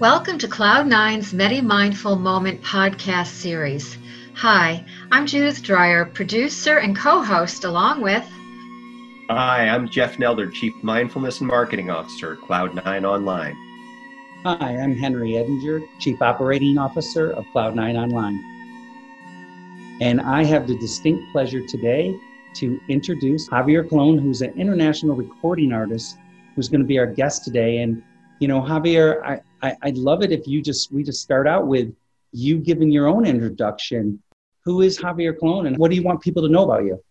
Welcome to Cloud9's Medi Mindful Moment podcast series. Hi, I'm Judith Dreyer, producer and co host, along with. Hi, I'm Jeff Nelder, Chief Mindfulness and Marketing Officer at Cloud9 Online. Hi, I'm Henry Edinger, Chief Operating Officer of Cloud9 Online. And I have the distinct pleasure today to introduce Javier Colon, who's an international recording artist, who's going to be our guest today. And, you know, Javier, I, I, would love it if you just we just start out with you giving your own introduction. Who is Javier Colon, and what do you want people to know about you?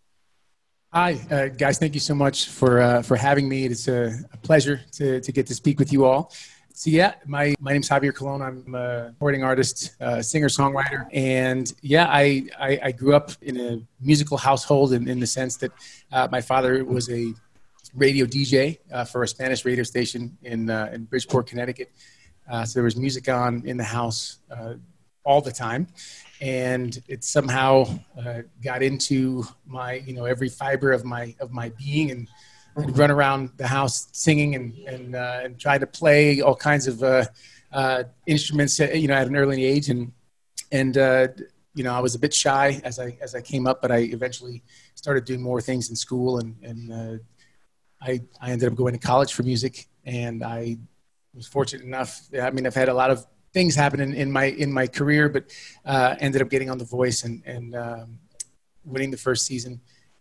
Hi, uh, guys. Thank you so much for uh, for having me. It's a, a, pleasure to, to get to speak with you all. So yeah, my my name's Javier Colon. I'm a recording artist, uh, singer songwriter, and yeah, I, I, I grew up in a musical household in, in the sense that uh, my father was a radio DJ uh, for a Spanish radio station in uh, in Bridgeport, Connecticut, uh, so there was music on in the house uh, all the time, and it somehow uh, got into my, you know, every fiber of my of my being, and I'd run around the house singing and and uh, and try to play all kinds of uh, instruments, you know, at an early age, and and you know, I was a bit shy as I as I came up, but I eventually started doing more things in school, and and I I ended up going to college for music, and I was fortunate enough. I mean, I've had a lot of things happen in, in my in my career, but uh, ended up getting on The Voice and and um, winning the first season,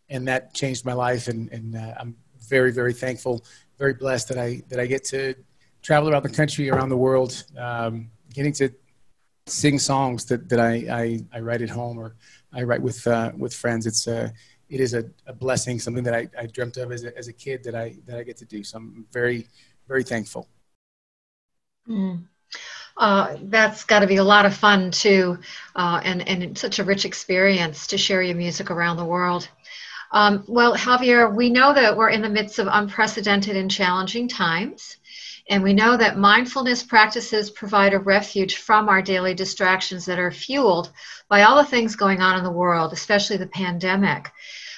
and that changed my life. And and uh, I'm very very thankful, very blessed that I that I get to travel around the country, around the world, um, getting to sing songs that that I, I, I write at home or I write with uh, with friends. It's uh, it is a, a blessing, something that I, I dreamt of as a, as a kid that I that I get to do. So I'm very very thankful. Mm. Uh, that's got to be a lot of fun too, uh, and and such a rich experience to share your music around the world. Um, well, Javier, we know that we're in the midst of unprecedented and challenging times, and we know that mindfulness practices provide a refuge from our daily distractions that are fueled by all the things going on in the world, especially the pandemic.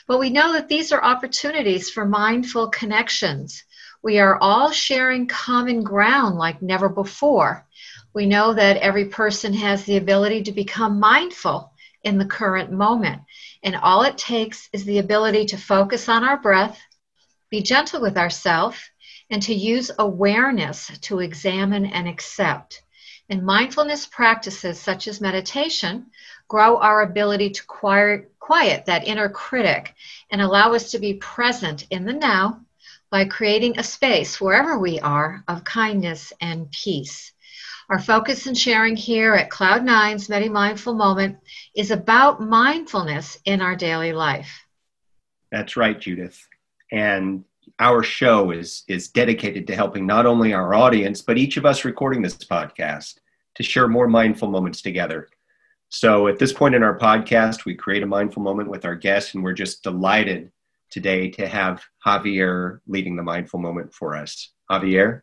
But we know that these are opportunities for mindful connections we are all sharing common ground like never before. We know that every person has the ability to become mindful in the current moment. And all it takes is the ability to focus on our breath, be gentle with ourselves, and to use awareness to examine and accept. And mindfulness practices such as meditation grow our ability to quiet, quiet that inner critic and allow us to be present in the now by creating a space wherever we are of kindness and peace. Our focus and sharing here at Cloud Nine's Medi Mindful Moment is about mindfulness in our daily life. That's right, Judith. And our show is, is dedicated to helping not only our audience, but each of us recording this podcast to share more mindful moments together. So at this point in our podcast, we create a mindful moment with our guests, and we're just delighted today to have Javier leading the mindful moment for us. Javier?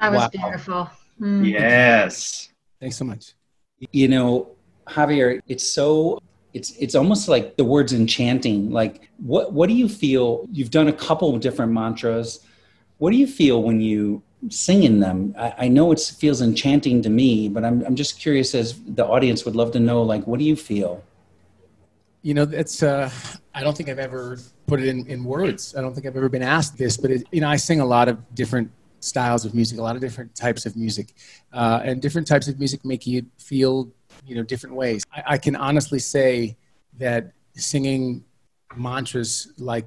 That was wow. beautiful. Mm. Yes. Thanks so much. You know, Javier, it's so it's it's almost like the words enchanting. Like what what do you feel? You've done a couple of different mantras. What do you feel when you sing in them? I, I know it feels enchanting to me, but I'm I'm just curious as the audience would love to know like what do you feel? You know, it's uh I don't think I've ever put it in, in words. I don't think I've ever been asked this, but it, you know, I sing a lot of different styles of music, a lot of different types of music, uh, and different types of music make you feel you know different ways. I, I can honestly say that singing mantras like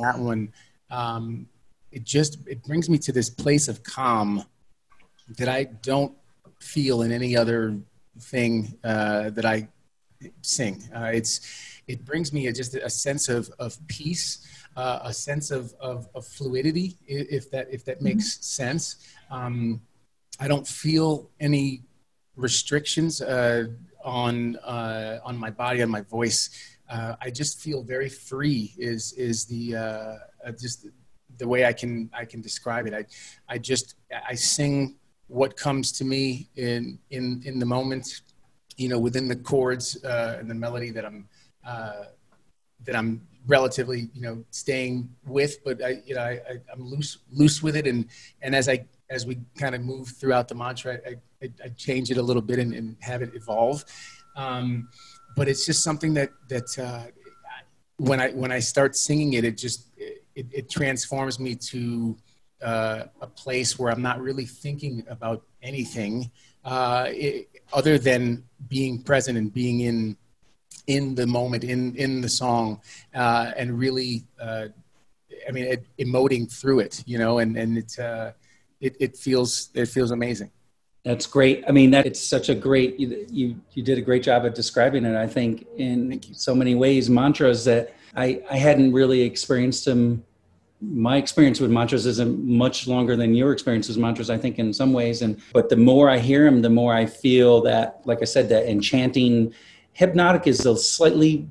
that one, um, it just it brings me to this place of calm that I don't feel in any other thing uh, that I sing. Uh, it's it brings me a, just a sense of, of peace, uh, a sense of, of, of, fluidity, if that if that makes mm-hmm. sense. Um, I don't feel any restrictions uh, on uh, on my body, on my voice. Uh, I just feel very free. Is is the uh, just the way I can I can describe it. I I just I sing what comes to me in in in the moment, you know, within the chords uh, and the melody that I'm that I'm relatively you know staying with but i you know I, I am loose loose with it. And and as i as we kind of move throughout the mantra i i, I change it a little bit and, and have it evolve. Um, but it's just something that that uh, when i when i start singing it it just it, it transforms me to uh, a place where i'm not really thinking about anything uh, it, other than being present and being in in the moment, in in the song, uh, and really, uh, I mean, it, emoting through it, you know, and and it, uh, it it feels it feels amazing. That's great. I mean, that it's such a great you, you you did a great job at describing it. I think in so many ways, mantras that I I hadn't really experienced them my experience with mantras isn't much longer than your experience with mantras i think in some ways and but the more i hear them the more i feel that like i said that enchanting hypnotic is a slightly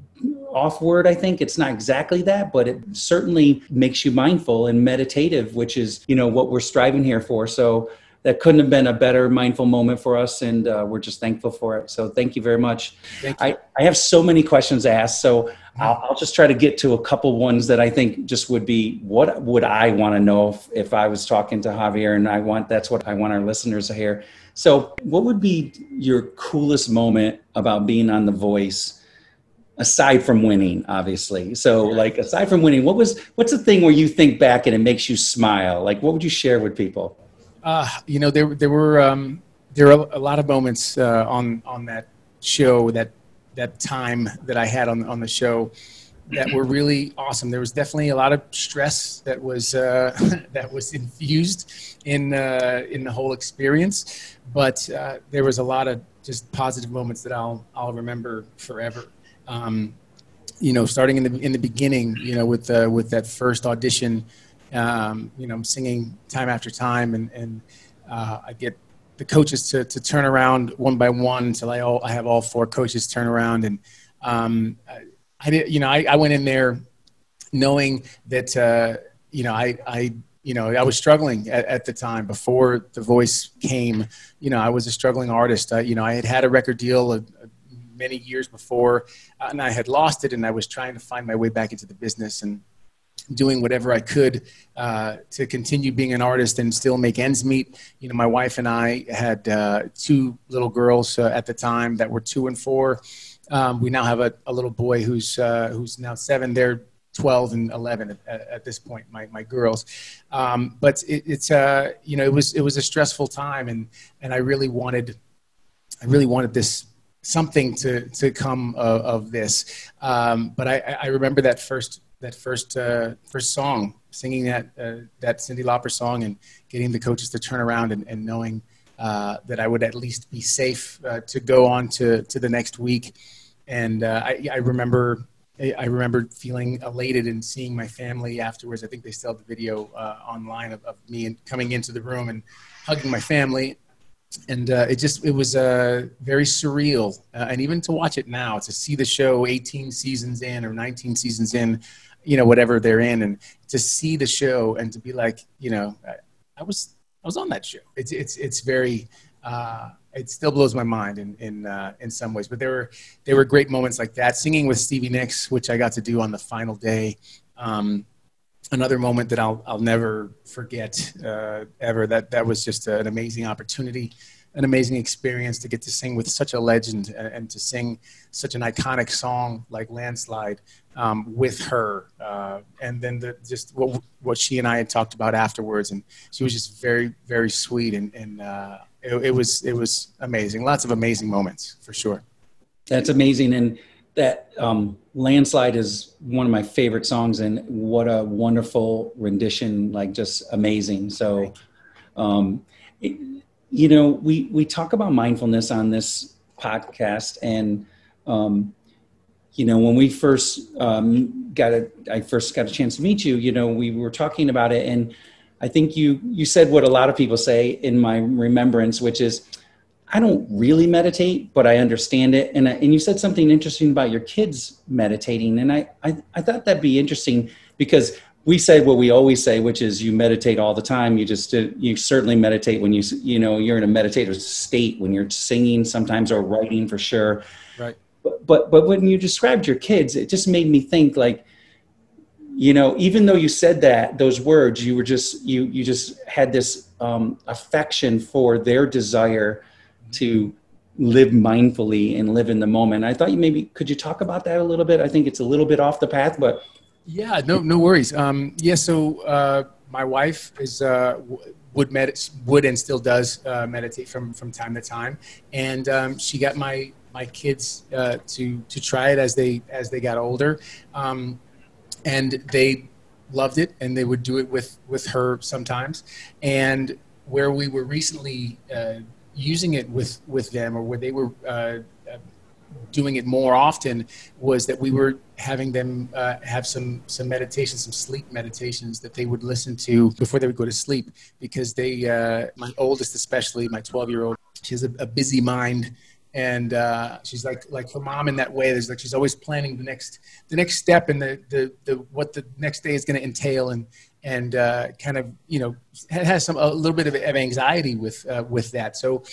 off word i think. It's not exactly that but it certainly makes you mindful and meditative which is you know what we're striving here for. So that couldn't have been a better mindful moment for us and uh, we're just thankful for it. So thank you very much. You. I, I have so many questions to ask. So I'll, I'll, just try to get to a couple ones that i think just would be what would i want to know if, if i was talking to javier and i want that's what i want our listeners to hear. So, what would be your coolest moment about being on The Voice? aside from winning obviously? So like aside from winning what was what's the thing where you think back and it makes you smile? Like what would you share with people? Uh, you know there, there were um, there were a lot of moments uh, on on that show that that time that i had on on the show that were really awesome. There was definitely a lot of stress that was uh, that was infused in uh, in the whole experience, but uh, there was a lot of just positive moments that I'll I'll remember forever. Um, you know, starting in the in the beginning, you know, with uh, with that first audition, um, you know, I'm singing time after time, and and uh, I get the coaches to to turn around one by one until I all I have all four coaches turn around and. Um, I did, you know, I, I went in there knowing that, uh, you know, I, I, you know, I was struggling at, at, the time before the voice came. You know, I was a struggling artist. I, you know, I had had a record deal many years before, uh, and I had lost it, and I was trying to find my way back into the business and doing whatever I could uh, to continue being an artist and still make ends meet. You know, my wife and I had uh, two little girls uh, at the time that were two and four um, we now have a, a little boy who's uh, who's now seven. They're 12 and 11 at, at this point, my, my girls. Um, but it, it's, uh, you know, it was, it was a stressful time and, and I really wanted, I really wanted this, something to, to come of, of this. Um, but I, I remember that first, that first, uh, first song, singing that, uh, that Cyndi Lauper song and getting the coaches to turn around and, and knowing, uh, that I would at least be safe uh, to go on to, to the next week. And uh, I, I, remember I remember feeling elated and seeing my family afterwards. I think they still have the video uh, online of, of, me coming into the room and hugging my family. And it just it was very surreal. and even to watch it now, to see the show 18 seasons in or 19 seasons in, you know, whatever they're in, and to see the show and to be like, you know, I, I was I was on that show. It's it's it's very. Uh, it still blows my mind in in uh, in some ways, but there were there were great moments like that. Singing with Stevie Nicks, which I got to do on the final day. Um, another moment that I'll I'll never forget uh, ever. That that was just an amazing opportunity an amazing experience to get to sing with such a legend and, and to sing such an iconic song like Landslide um, with her. Uh, and then the, just what, what she and I had talked about afterwards. And she was just very, very sweet. And, and uh, it, it, was, it was amazing. Lots of amazing moments for sure. That's amazing. And that um, Landslide is one of my favorite songs. And what a wonderful rendition, like just amazing. So, um, it, you know, we we talk about mindfulness on this podcast, and um, you know, when we first um, got a, I first got a chance to meet you. You know, we were talking about it, and I think you you said what a lot of people say in my remembrance, which is, I don't really meditate, but I understand it. And I, and you said something interesting about your kids meditating, and I I, I thought that'd be interesting because we say what we always say, which is you meditate all the time. You just you certainly meditate when you you know you're in a meditative state when you're singing sometimes or writing for sure. Right. But but but when you described your kids, it just made me think like, you know, even though you said that those words, you were just you you just had this um, affection for their desire to live mindfully and live in the moment. I thought you maybe could you talk about that a little bit? I think it's a little bit off the path, but yeah, no, no worries. Um, yeah, so uh, my wife is uh, would med- would and still does uh, meditate from from time to time, and um, she got my my kids uh, to to try it as they as they got older, um, and they loved it, and they would do it with with her sometimes, and where we were recently uh, using it with with them, or where they were uh, doing it more often was that we were having them uh, have some some meditations, some sleep meditations that they would listen to before they would go to sleep because they, uh, my oldest especially, my 12 year old, she has a, a busy mind and uh, she's like like her mom in that way. There's like she's always planning the next the next step and the the, the what the next day is going to entail and and uh, kind of you know has some a little bit of, of anxiety with uh, with that. So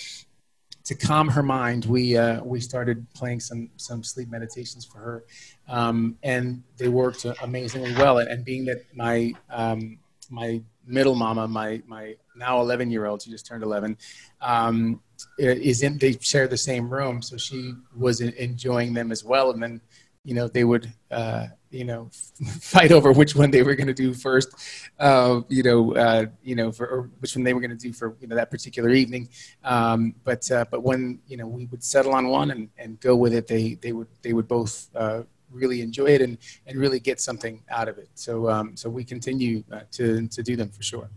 to calm her mind, we uh, we started playing some some sleep meditations for her, um, and they worked amazingly well. And, and being that my um, my middle mama, my my now 11 year old, she just turned 11, um, is in. They share the same room, so she was enjoying them as well. And then, you know, they would. Uh, you know fight over which one they were going to do first uh, you know uh, you know for which one they were going to do for you know that particular evening. Um, but uh, but when you know we would settle on one and, and go with it they they would they would both uh, really enjoy it and and really get something out of it. So um, so we continue uh, to to do them for sure.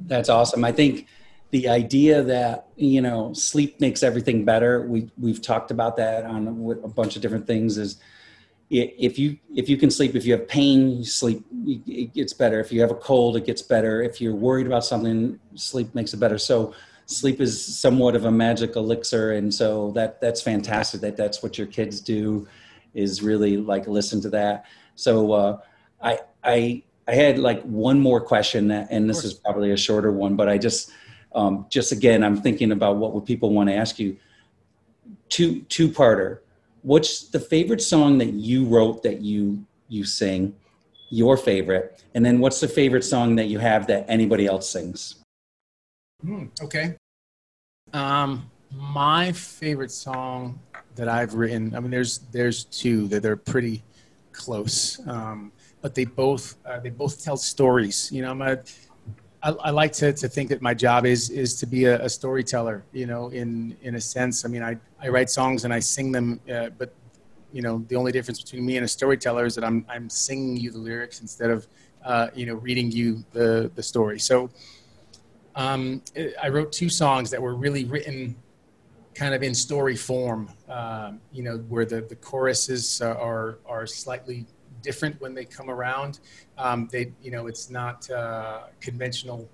That's awesome. I think the idea that you know sleep makes everything better we we've talked about that on a bunch of different things is if you if you can sleep if you have pain you sleep it gets better. If you have a cold it gets better. If you're worried about something sleep makes it better. So sleep is somewhat of a magic elixir and so that that's fantastic that that's what your kids do is really like listen to that. So uh, i i i had like one more question and this is probably a shorter one but i just um, just again i'm thinking about what would people want to ask you. Two two parter what's the favorite song that you wrote that you you sing your favorite? And then what's the favorite song that you have that anybody else sings? Mm, okay. Um my favorite song that i've written i mean there's there's two that they're pretty close um but they both uh, they both tell stories you know i'm a I, I, like to, to think that my job is is to be a, a, storyteller. You know, in in a sense. I mean, I, I write songs and I sing them, uh, but you know, the only difference between me and a storyteller is that I'm I'm singing you the lyrics instead of uh, you know reading you the the story. So, um, I wrote two songs that were really written kind of in story form. Um, you know, where the the choruses are are slightly different when they come around. Um, they, you know, it's not uh, conventional,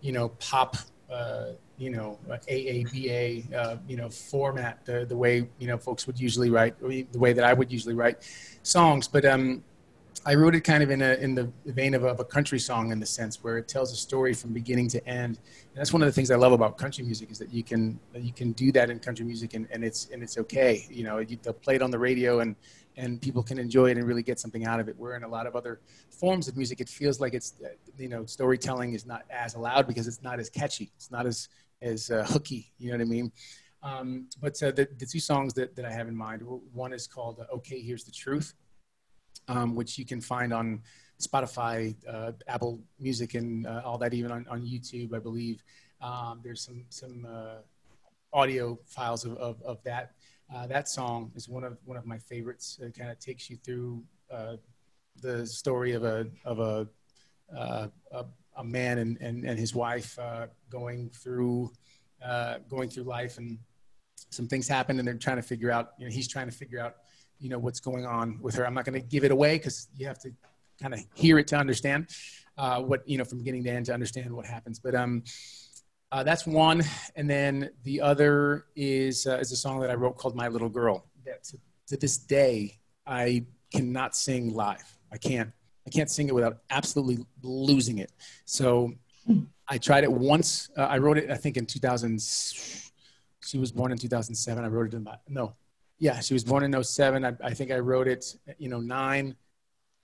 you know, pop, uh, you know, AABA, uh, you know, format, the, the way, you know, folks would usually write, the way that I would usually write songs. But um, I wrote it kind of in a in the vein of a, of a, country song in the sense where it tells a story from beginning to end. And that's one of the things I love about country music is that you can you can do that in country music and, and it's and it's okay. You know, you, they'll play it on the radio and and people can enjoy it and really get something out of it. Where in a lot of other forms of music, it feels like it's you know storytelling is not as allowed because it's not as catchy. It's not as as uh, hooky. You know what I mean? Um, but uh, the, the two songs that, that I have in mind, one is called uh, "Okay, Here's the Truth." um, which you can find on Spotify, uh, Apple Music, and uh, all that, even on, on YouTube, I believe. Um, there's some some uh, audio files of, of, of that. Uh, that song is one of one of my favorites. It kind of takes you through uh, the story of a of a uh, a, a, man and, and, and his wife going through going through life and some things happen and they're trying to figure out you know he's trying to figure out you know what's going on with her. I'm not going to give it away because you have to kind of hear it to understand uh, what you know from beginning to end to understand what happens. But um, uh, that's one, and then the other is uh, is a song that I wrote called "My Little Girl." That to, to this day I cannot sing live. I can't. I can't sing it without absolutely losing it. So I tried it once. Uh, I wrote it, I think, in 2000. She was born in 2007. I wrote it in my, no, yeah, she was born in 07. I, I think I wrote it, you know, nine.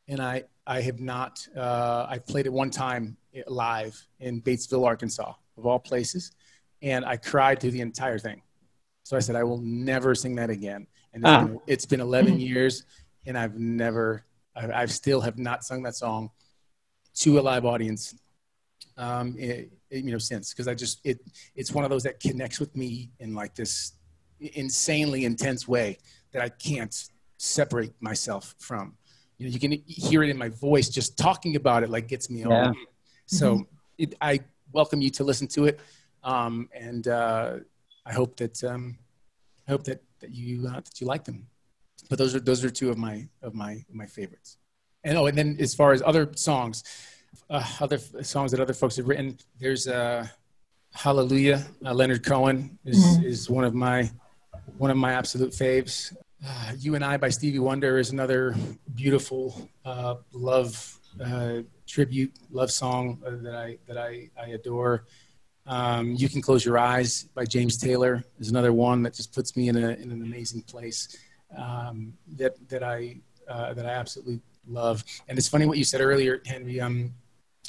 And I, I have not, uh, I played it one time live in Batesville, Arkansas, of all places. And I cried through the entire thing. So I said, I will never sing that again. And it's, ah. been, it's been 11 years and I've never, I, I still have not sung that song to a live audience um, it, it, you know, since, because I just, it, it's one of those that connects with me in like this insanely intense way that I can't separate myself from. You know, you can hear it in my voice just talking about it, like gets me yeah. on. So mm-hmm. it, I welcome you to listen to it, um, and uh, I hope that um, I hope that that you uh, that you like them. But those are those are two of my of my my favorites. And oh, and then as far as other songs, uh, other songs that other folks have written, there's uh, Hallelujah. Uh, Leonard Cohen is mm-hmm. is one of my one of my absolute faves. Uh, you and I by Stevie Wonder is another beautiful uh, love uh, tribute, love song that I that I, I adore. Um, you can close your eyes by James Taylor is another one that just puts me in, a, in an amazing place um, that that I uh, that I absolutely love. And it's funny what you said earlier, Henry. Um,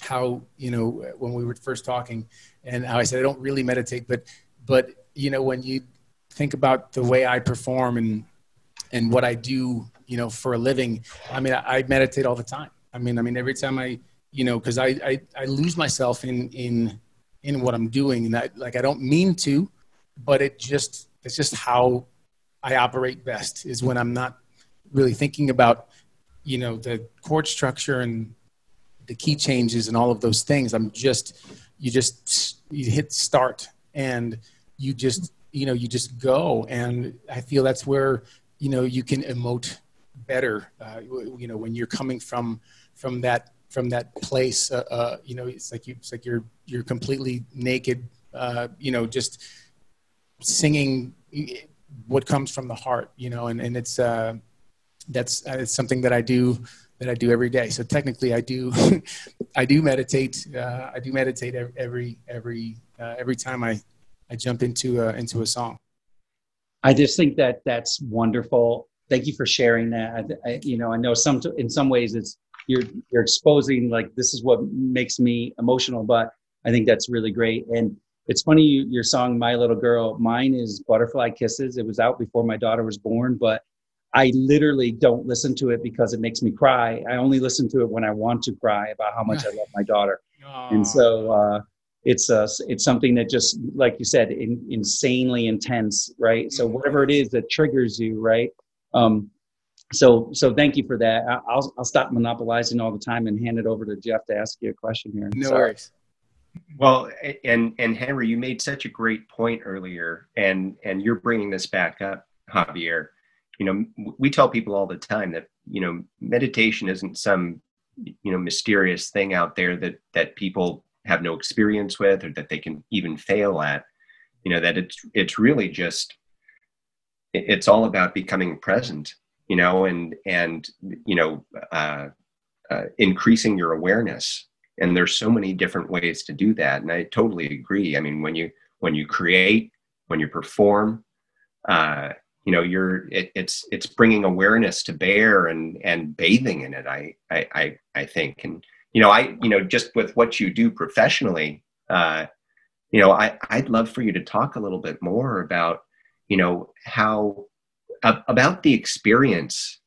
how you know when we were first talking, and how I said I don't really meditate, but but you know when you think about the way I perform and and what I do, you know, for a living, I mean, I, I meditate all the time. I mean, I mean, every time I, you know, because I, I I lose myself in in in what I'm doing, and I like I don't mean to, but it just it's just how I operate best is when I'm not really thinking about, you know, the chord structure and the key changes and all of those things. I'm just you just you hit start and you just you know you just go and i feel that's where you know you can emote better uh, you know when you're coming from from that from that place uh, uh, you know it's like you it's like you're you're completely naked uh, you know just singing what comes from the heart you know and and it's uh that's uh, it's something that i do that i do every day so technically i do i do meditate uh, i do meditate every every uh, every time i I jump into a, into a song. I just think that that's wonderful. Thank you for sharing that. I, I, you know, I know some in some ways it's you're you're exposing like this is what makes me emotional, but I think that's really great. And it's funny you, your song "My Little Girl." Mine is "Butterfly Kisses." It was out before my daughter was born, but I literally don't listen to it because it makes me cry. I only listen to it when I want to cry about how much I love my daughter. Aww. And so uh, it's uh, it's something that just like you said in, insanely intense right so mm-hmm. whatever it is that triggers you right um, so so thank you for that. I'll, I'll stop monopolizing all the time and hand it over to jeff to ask you a question here. No Sorry. worries. Well and and henry you made such a great point earlier and and you're bringing this back up javier. You know we tell people all the time that you know meditation isn't some you know mysterious thing out there that that people have no experience with or that they can even fail at. You know that it's it's really just it's all about becoming present you know and and you know uh, uh, increasing your awareness. And there's so many different ways to do that. And I totally agree. I mean, when you when you create, when you perform, uh, you know, you're it, it's it's bringing awareness to bear and and bathing in it. I I I, I think and you know I you know just with what you do professionally. Uh, you know, I, I'd love for you to talk a little bit more about, you know, how about the experience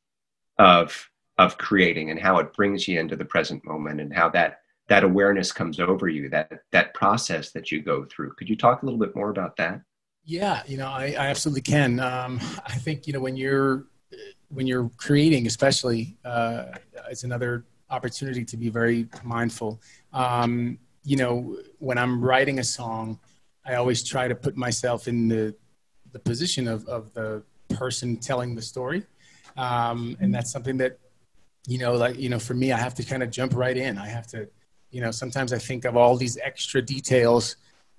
of of creating and how it brings you into the present moment and how that that awareness comes over you that that process that you go through. Could you talk a little bit more about that? Yeah you know i, I absolutely can. Um, i think you know when you're when you're creating especially uh, it's another opportunity to be very mindful. Um, you know when i'm writing a song i always try to put myself in the the position of, of the person telling the story. Um, and that's something that you know like you know for me i have to kind of jump right in. I have to you know sometimes i think of all these extra details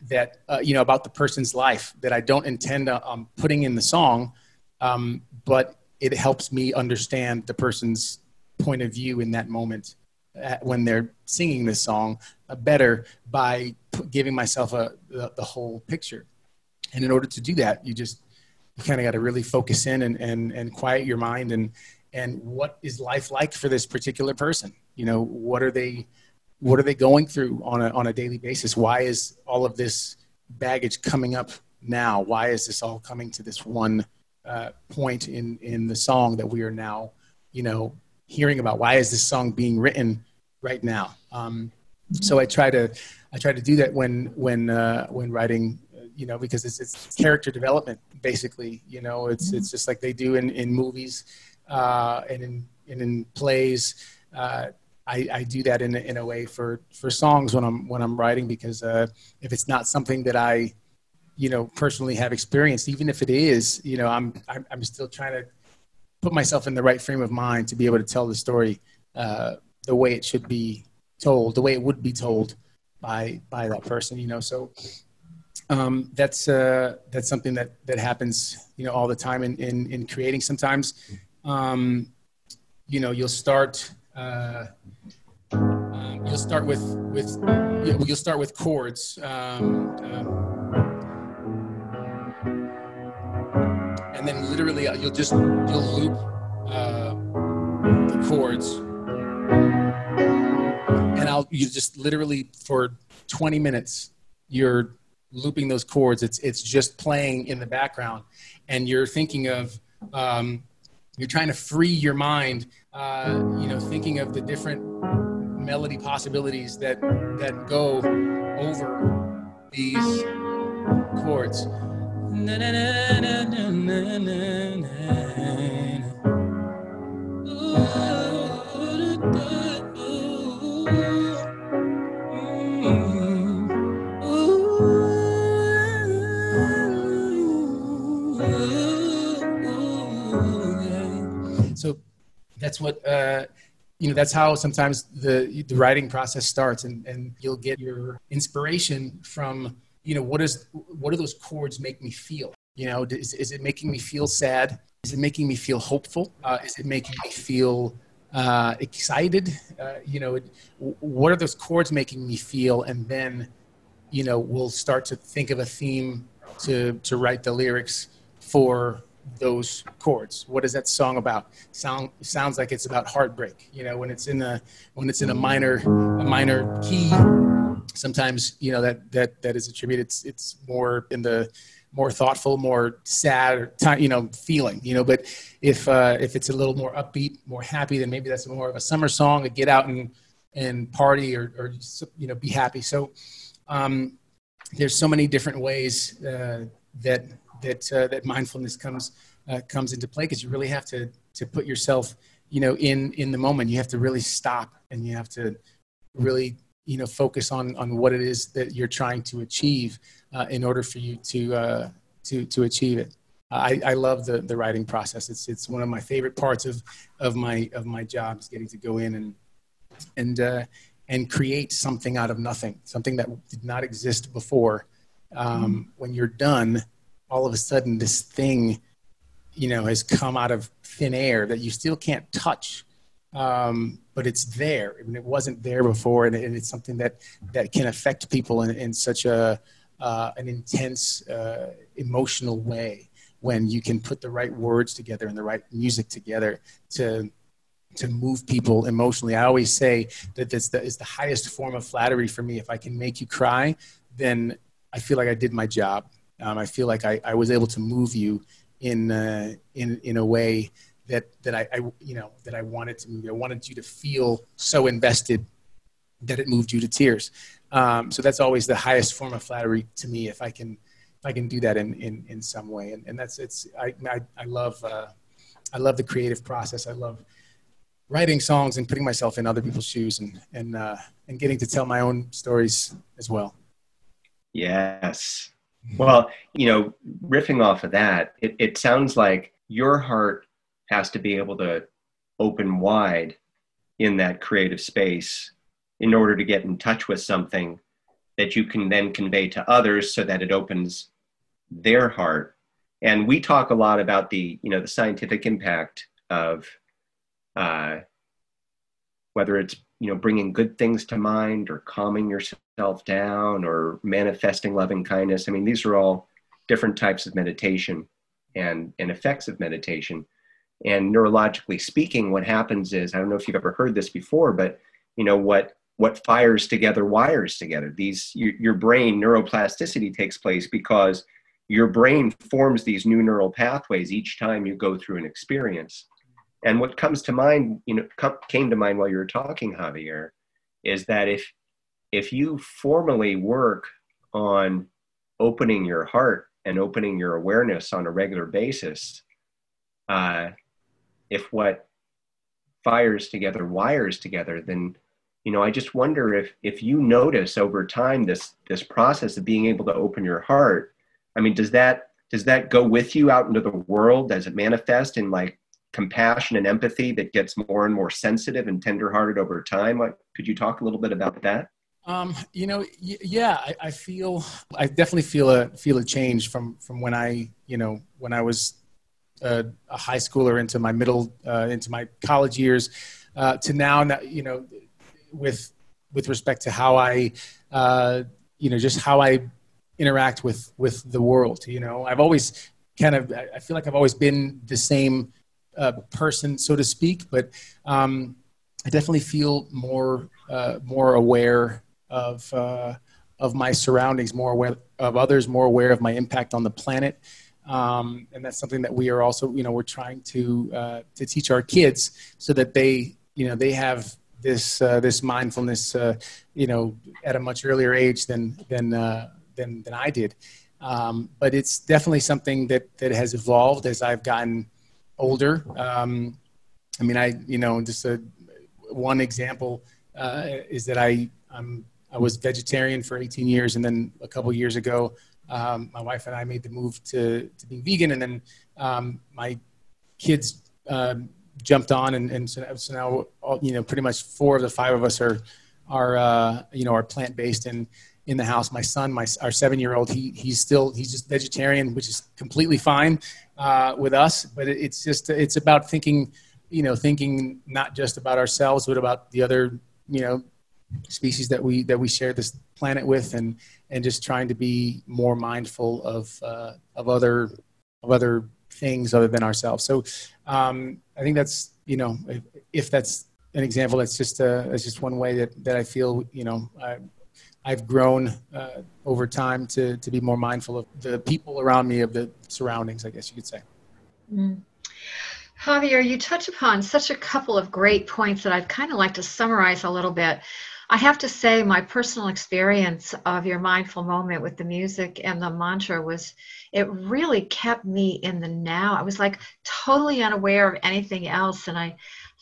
that uh, you know about the person's life that i don't intend on um, putting in the song um, but it helps me understand the person's point of view in that moment uh, when they're singing this song uh, better by giving myself a the, the whole picture. And in order to do that you just you kind of got to really focus in and, and, and quiet your mind and, and what is life like for this particular person? You know, what are they, what are they going through on a, on a daily basis? Why is all of this baggage coming up now? Why is this all coming to this one uh, point in, in the song that we are now, you know, hearing about? Why is this song being written right now? Um, so I try to, I try to do that when, when, uh, when writing you know, because it's, it's character development basically. You know, it's mm-hmm. it's just like they do in in movies uh, and in and in plays. Uh, I, I do that in in a way for for songs when I'm when I'm writing because uh, if it's not something that I you know personally have experienced, even if it is, you know, I'm I'm, I'm still trying to put myself in the right frame of mind to be able to tell the story uh, the way it should be told, the way it would be told by by that person. You know, so um, that's uh, that's something that that happens you know all the time in in, in creating. Sometimes um, you know you'll start uh, um, you'll start with with you'll start with chords. Um, um, and then literally uh, you'll just you'll loop uh, the chords and I'll you just literally for 20 minutes you're looping those chords. It's it's just playing in the background, and you're thinking of um, you're trying to free your mind. Uh, you know, thinking of the different melody possibilities that that go over these chords. Na, that's what uh, you know that's how sometimes the the writing process starts and and you'll get your inspiration from you know what is what do those chords make me feel? You know is, is it making me feel sad? Is it making me feel hopeful? Uh, is it making me feel uh, excited? Uh, you know it, what are those chords making me feel? And then you know we'll start to think of a theme to to write the lyrics for those chords. What is that song about? Sound sounds like it's about heartbreak. You know, when it's in a when it's in a minor a minor key, sometimes you know that that that is attributed. It's it's more in the more thoughtful, more sad, time. you know, feeling. You know, but if uh, if it's a little more upbeat, more happy, then maybe that's more of a summer song, a get out and and party or or you know be happy. So um, there's so many different ways uh, that that uh, that mindfulness comes uh, comes into play because you really have to to put yourself you know in in the moment. You have to really stop and you have to really you know focus on on what it is that you're trying to achieve uh, in order for you to uh, to to achieve it. I, I love the the writing process. It's it's one of my favorite parts of of my of my job is getting to go in and and uh, and create something out of nothing something that did not exist before. Um, when you're done all of a sudden this thing you know has come out of thin air that you still can't touch um, but it's there. I mean, it wasn't there before, and, and it's something that that can affect people in, in such a uh, an intense uh, emotional way when you can put the right words together and the right music together to to move people emotionally. I always say that this is the highest form of flattery for me. If I can make you cry, then I feel like I did my job. Um, I feel like I, I was able to move you in uh, in in a way that that I, I, you know that I wanted to move. You. I wanted you to feel so invested that it moved you to tears. Um, so that's always the highest form of flattery to me. If I can if I can do that in in, in some way, and, and that's it's I I, I love uh, I love the creative process. I love writing songs and putting myself in other people's shoes and and uh, and getting to tell my own stories as well. Yes. Well, you know, riffing off of that, it, it sounds like your heart has to be able to open wide in that creative space in order to get in touch with something that you can then convey to others so that it opens their heart. And we talk a lot about the you know the scientific impact of uh, whether it's you know bringing good things to mind or calming yourself down or manifesting loving kindness. I mean these are all different types of meditation and and effects of meditation. And neurologically speaking what happens is i don't know if you've ever heard this before but you know what what fires together wires together. These your, your brain neuroplasticity takes place because your brain forms these new neural pathways each time you go through an experience and what comes to mind, you know, came to mind while you were talking, Javier, is that if if you formally work on opening your heart and opening your awareness on a regular basis, uh, if what fires together wires together, then you know, I just wonder if if you notice over time this this process of being able to open your heart. I mean, does that does that go with you out into the world? Does it manifest in like compassion and empathy that gets more and more sensitive and tenderhearted over time. Could you talk a little bit about that? Um, you know, y- yeah, I, I, feel, I definitely feel a feel a change from from when I, you know, when I was a, a high schooler into my middle, uh, into my college years, uh, to now, you know, with with respect to how I, uh, you know, just how I interact with with the world. You know, I've always kind of, I feel like I've always been the same uh, person, so to speak, but um, I definitely feel more uh, more aware of uh, of my surroundings, more aware of others, more aware of my impact on the planet. Um, and that's something that we are also, you know, we're trying to uh, to teach our kids so that they, you know, they have this uh, this mindfulness, uh, you know, at a much earlier age than than than than I did. Um, but it's definitely something that that has evolved as I've gotten older. Um, I mean, I you know just a one example uh, is that I I'm, I was vegetarian for 18 years, and then a couple years ago, um, my wife and I made the move to to being vegan, and then um, my kids uh, jumped on, and, and so, so, now all, you know pretty much four of the five of us are are uh, you know are plant based and in the house. My son, my our seven year old, he he's still he's just vegetarian, which is completely fine uh, with us. But it, it's just it's about thinking, you know, thinking not just about ourselves, but about the other you know species that we that we share this planet with, and and just trying to be more mindful of uh, of other of other things other than ourselves. So um, I think that's you know if, if that's an example, that's just a, that's just one way that, that I feel you know I, I've grown uh, over time to, to be more mindful of the people around me, of the surroundings, I guess you could say. Mm. Javier, you touch upon such a couple of great points that I'd kind of like to summarize a little bit. I have to say, my personal experience of your mindful moment with the music and the mantra was, it really kept me in the now. I was like totally unaware of anything else. And I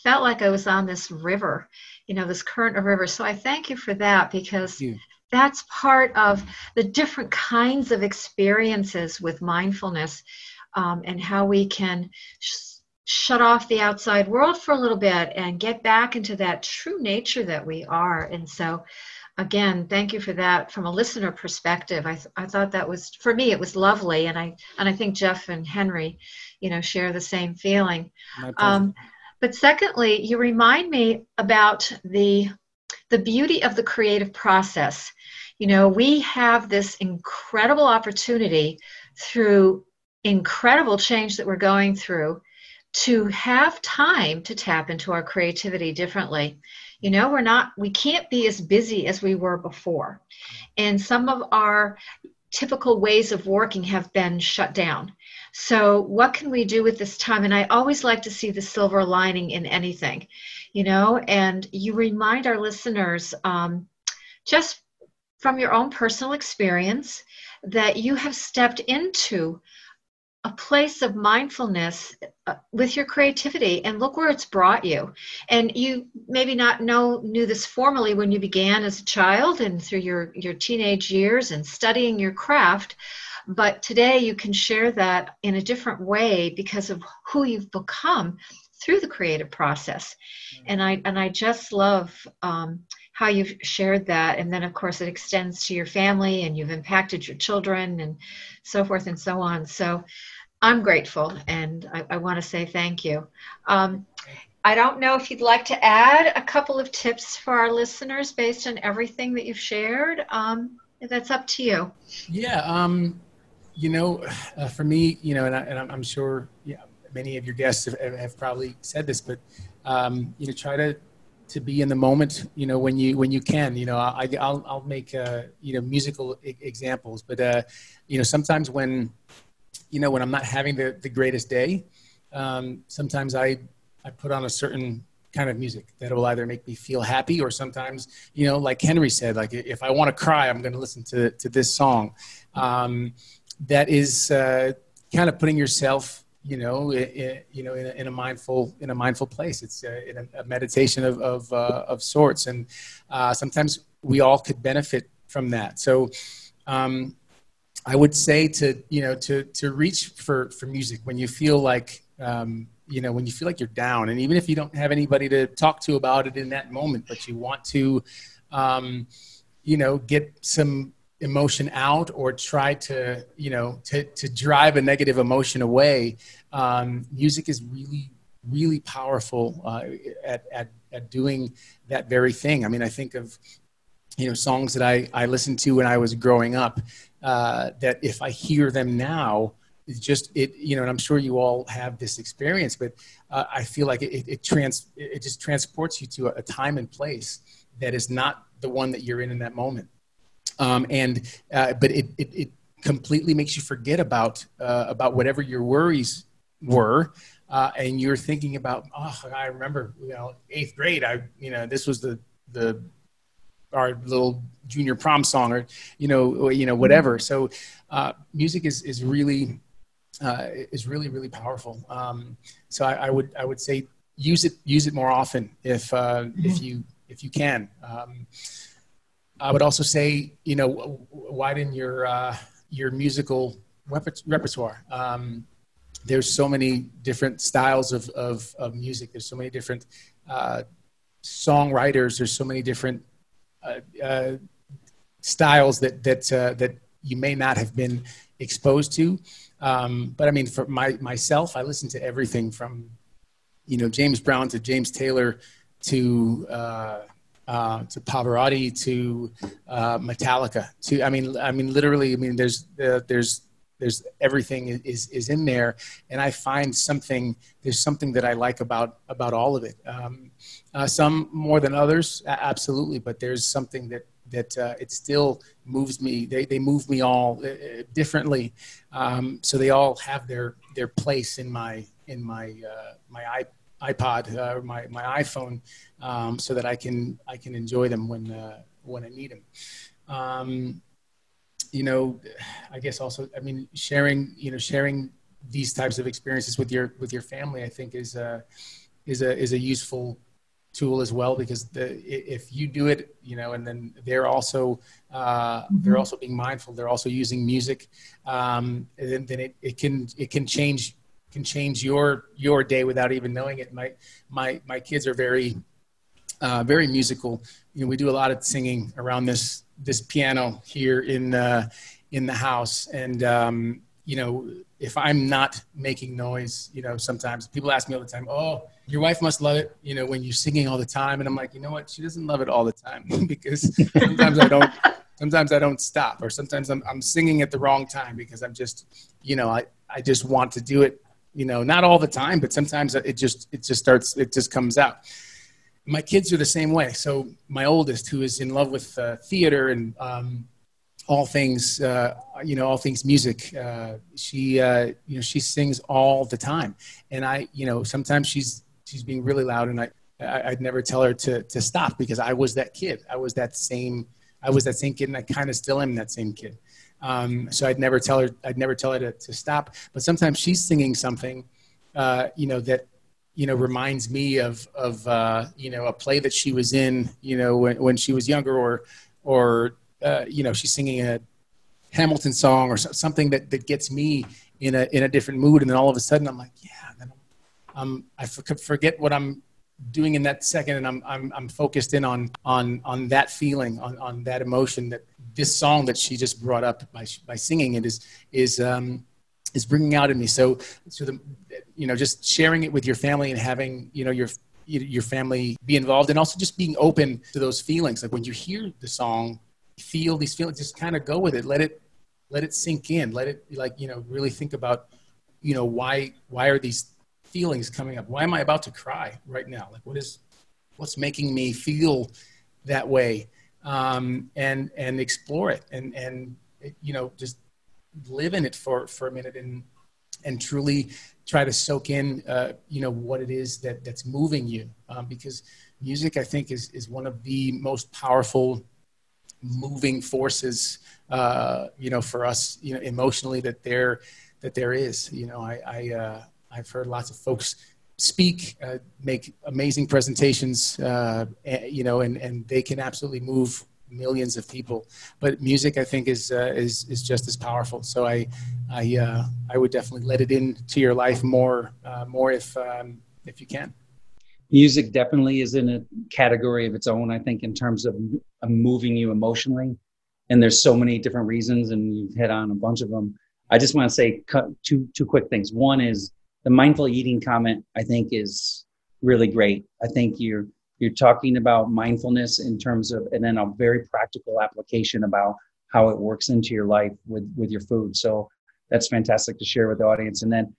felt like I was on this river you know this current of river. so i thank you for that because that's part of the different kinds of experiences with mindfulness um, and how we can sh- shut off the outside world for a little bit and get back into that true nature that we are. And so again thank you for that from a listener perspective. I, th- I thought that was for me it was lovely and i and i think jeff and henry you know share the same feeling. Um, But secondly, you remind me about the the beauty of the creative process. You know, we have this incredible opportunity through incredible change that we're going through to have time to tap into our creativity differently. You know, we're not, we can't be as busy as we were before. And some of our typical ways of working have been shut down. So, what can we do with this time? And I always like to see the silver lining in anything, you know, and you remind our listeners um, just from your own personal experience that you have stepped into a place of mindfulness uh, with your creativity and look where it's brought you and you maybe not know knew this formally when you began as a child and through your your teenage years and studying your craft but today you can share that in a different way because of who you've become through the creative process. And i and i just love um, how you've shared that. And then of course it extends to your family and you've impacted your children and so forth and so on. So i'm grateful and i, I want to say thank you. Um, i don't know if you'd like to add a couple of tips for our listeners based on everything that you've shared. Um, that's up to you. Yeah um, you know uh, for me you know and, I, and i'm sure yeah, many of your guests have, have probably said this but um, you know try to to be in the moment you know when you when you can you know I, I'll, I'll make uh, you know musical I- examples but uh, you know sometimes when you know when I'm not having the, the greatest day um, sometimes I I put on a certain kind of music that will either make me feel happy or sometimes you know like Henry said like if I want to cry I'm going to listen to to this song. Um, that is uh, kind of putting yourself you know, you know, in a, in a, mindful in a mindful place. It's a, a meditation of of, uh, of sorts, and uh, sometimes we all could benefit from that. So, um, I would say to you know to to reach for for music when you feel like um, you know when you feel like you're down, and even if you don't have anybody to talk to about it in that moment, but you want to, um, you know, get some emotion out or try to you know to, to drive a negative emotion away um, music is really really powerful uh, at, at, at doing that very thing. I mean i think of you know songs that i, I listened to when i was growing up uh, that if i hear them now it's just it you know and i'm sure you all have this experience but uh, i feel like it, it, trans it just transports you to a, a time and place that is not the one that you're in in that moment um, and uh, but it, it, it completely makes you forget about uh, about whatever your worries were. Uh, and you're thinking about, oh, I remember, you know, eighth grade. I, you know, this was the the our little junior prom song, or you know, you know, whatever. So, uh, music is is really uh, is really really powerful. Um, so I, I, would I would say use it use it more often if uh, mm-hmm. if you if you can. Um, I would also say, you know, widen your uh, your musical repertoire. Um, there's so many different styles of, of, of, music. There's so many different uh, songwriters. There's so many different uh, uh styles that that uh, that you may not have been exposed to. Um, but I mean, for my myself, I listen to everything from you know James Brown to James Taylor to uh, to Pavarotti to uh, Metallica to I mean I mean literally I mean there's uh, there's there's everything is is in there. And I find something there's something that I like about about all of it. Um, uh, some more than others absolutely but there's something that that uh, it still moves me they, they move me all differently. Um, so they all have their their place in my in my my iPod or my my iPhone um, so that I can I can enjoy them when uh, when I need them. Um, you know, I guess also I mean sharing you know sharing these types of experiences with your with your family I think is a is a is a useful tool as well because the, if you do it you know and then they're also uh, mm-hmm. they're also being mindful they're also using music um, then, then it, it can it can change can change your your day without even knowing it my my my kids are very uh, very musical. You know, we do a lot of singing around this this piano here in uh, in the house, and um, you know, if I'm not making noise, you know, sometimes people ask me all the time, "Oh, your wife must love it," you know, when you're singing all the time, and I'm like, you know what? She doesn't love it all the time because sometimes I don't. Sometimes I don't stop, or sometimes I'm, I'm singing at the wrong time because I'm just, you know, I, I just want to do it, you know, not all the time, but sometimes it just it just starts it just comes out. My kids are the same way. So my oldest, who is in love with uh, theater and um, all things, uh, you know, all things music. Uh, she, uh, you know, she sings all the time, and I, you know, sometimes she's she's being really loud, and I, I would never tell her to to stop because I was that kid. I was that same, I was that same kid, and I kind of still am that same kid. Um, so I'd never tell her, I'd never tell her to, to stop. But sometimes she's singing something, uh, you know, that you know reminds me of of uh, you know a play that she was in, you know, when when she was younger, or or uh, you know, she's singing a Hamilton song or something that, that gets me in a, in a different mood. And then all of a sudden I'm like, yeah, I'm, I forget what I'm doing in that second. And I'm, I'm, I'm focused in on, on, on that feeling, on, on that emotion that this song that she just brought up by, by singing it is, is, um, is bringing out in me. So, so the, you know, just sharing it with your family and having, you know, your, your family be involved and also just being open to those feelings. Like when you hear the song, feel these feelings just kind of go with it let it let it sink in let it like you know really think about you know why why are these feelings coming up. Why am i about to cry right now? Like what is what's making me feel that way? Um, and and explore it and and you know just live in it for for a minute and and truly try to soak in uh, you know what it is that that's moving you. Um, because music i think is is one of the most powerful moving forces, uh, you know, for us, you know, emotionally that there that there is. You know, I, I uh, I've heard lots of folks speak, uh, make amazing presentations, uh, you know, and and they can absolutely move millions of people. But music, I think, is uh, is is just as powerful. So I I uh, I would definitely let it into your life more more if um, if you can music definitely is in a category of its own i think in terms of, of moving you emotionally and there's so many different reasons and you've hit on a bunch of them i just want to say two two quick things one is the mindful eating comment i think is really great i think you're you're talking about mindfulness in terms of and then a very practical application about how it works into your life with with your food so that's fantastic to share with the audience and then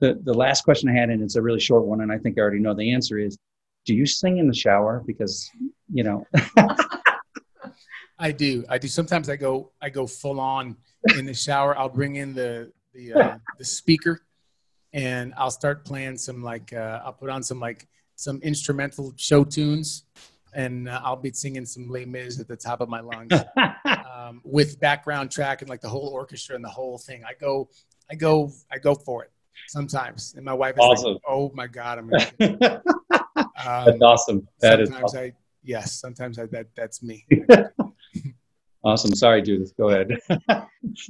the, the last question I had, and it's a really short one, and I think I already know the answer is do you sing in the shower? Because, you know. I do. I do. Sometimes I go I go full on in the shower. I'll bring in the the uh, the speaker and I'll start playing some like uh, I'll put on some like some instrumental show tunes and uh, I'll be singing some Les Mis at the top of my lungs um, with background track and like the whole orchestra and the whole thing. I go I go I go for it sometimes. And my wife is awesome. like, "Oh my god, I'm." um, that's awesome. That is sometimes awesome. I yes, sometimes I, that that's me. Awesome. Sorry, Judith. Go ahead.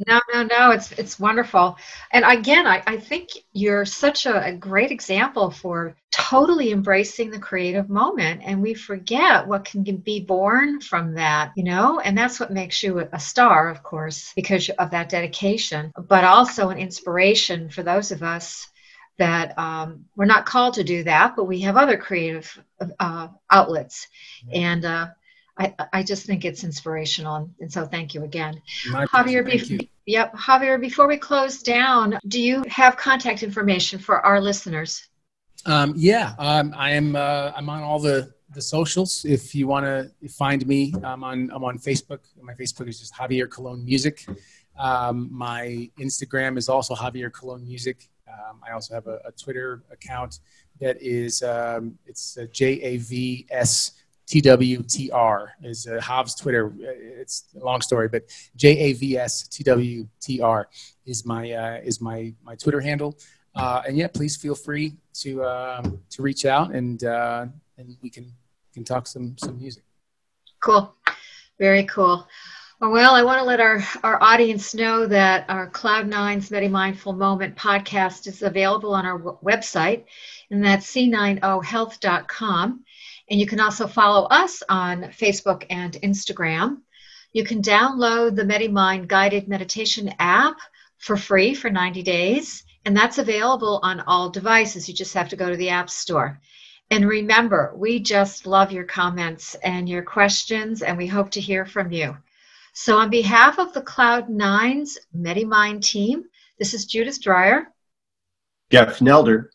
no, no, no. It's it's wonderful. And again, I, I think you're such a, a, great example for totally embracing the creative moment. And we forget what can be born from that, you know? And that's what makes you a star, of course, because of that dedication, but also an inspiration for those of us that um, we're not called to do that, but we have other creative uh, outlets. And uh, I, I just think it's inspirational. And so thank you again. My Javier, thank you. yep. Javier, before we close down, do you have contact information for our listeners? Um, yeah, um, I am. Uh, I'm on all the the socials. If you want to find me, I'm on. I'm on Facebook. My Facebook is just Javier Colon Music. Um, my Instagram is also Javier Colon Music. Um, I also have a, a, Twitter account that is um, it's J A V S TWTR is uh, Hav's Twitter. It's a long story, but J A V S T W T R is my uh, is my my Twitter handle. Uh, and yeah, please feel free to um, to reach out and uh, and we can can talk some some music. Cool, very cool. Well, I want to let our, our audience know that our Cloud Nine's Medi Mindful Moment podcast is available on our w- website, and that's c90health.com. And you can also follow us on Facebook and Instagram. You can download the MediMind guided meditation app for free for 90 days. And that's available on all devices. You just have to go to the App Store. And remember, we just love your comments and your questions, and we hope to hear from you. So, on behalf of the Cloud9's MediMind team, this is Judith Dreyer. Jeff Nelder.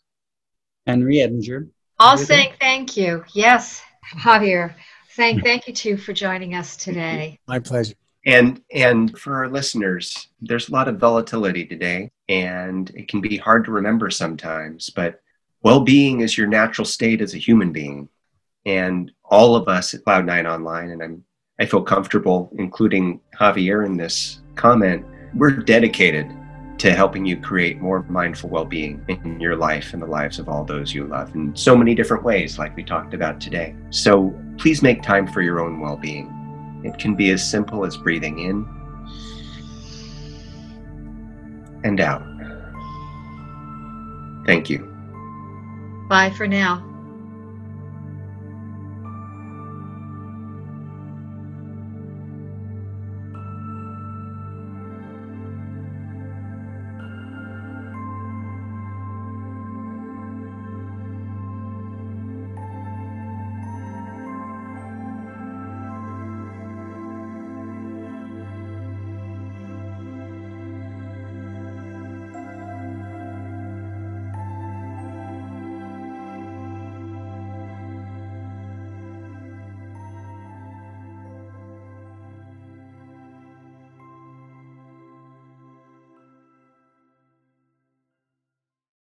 Henry Edinger. All saying thank you. Yes, Javier. Thank, thank you too for joining us today. My pleasure. And and for our listeners, there's a lot of volatility today, and it can be hard to remember sometimes. But well-being is your natural state as a human being, and all of us at Cloud9 Online, and I'm I feel comfortable including Javier in this comment. We're dedicated to helping you create more mindful well-being in your life and the lives of all those you love in so many different ways, like we talked about today. So please make time for your own well-being it can be as simple as breathing in and out. Thank you. Bye for now.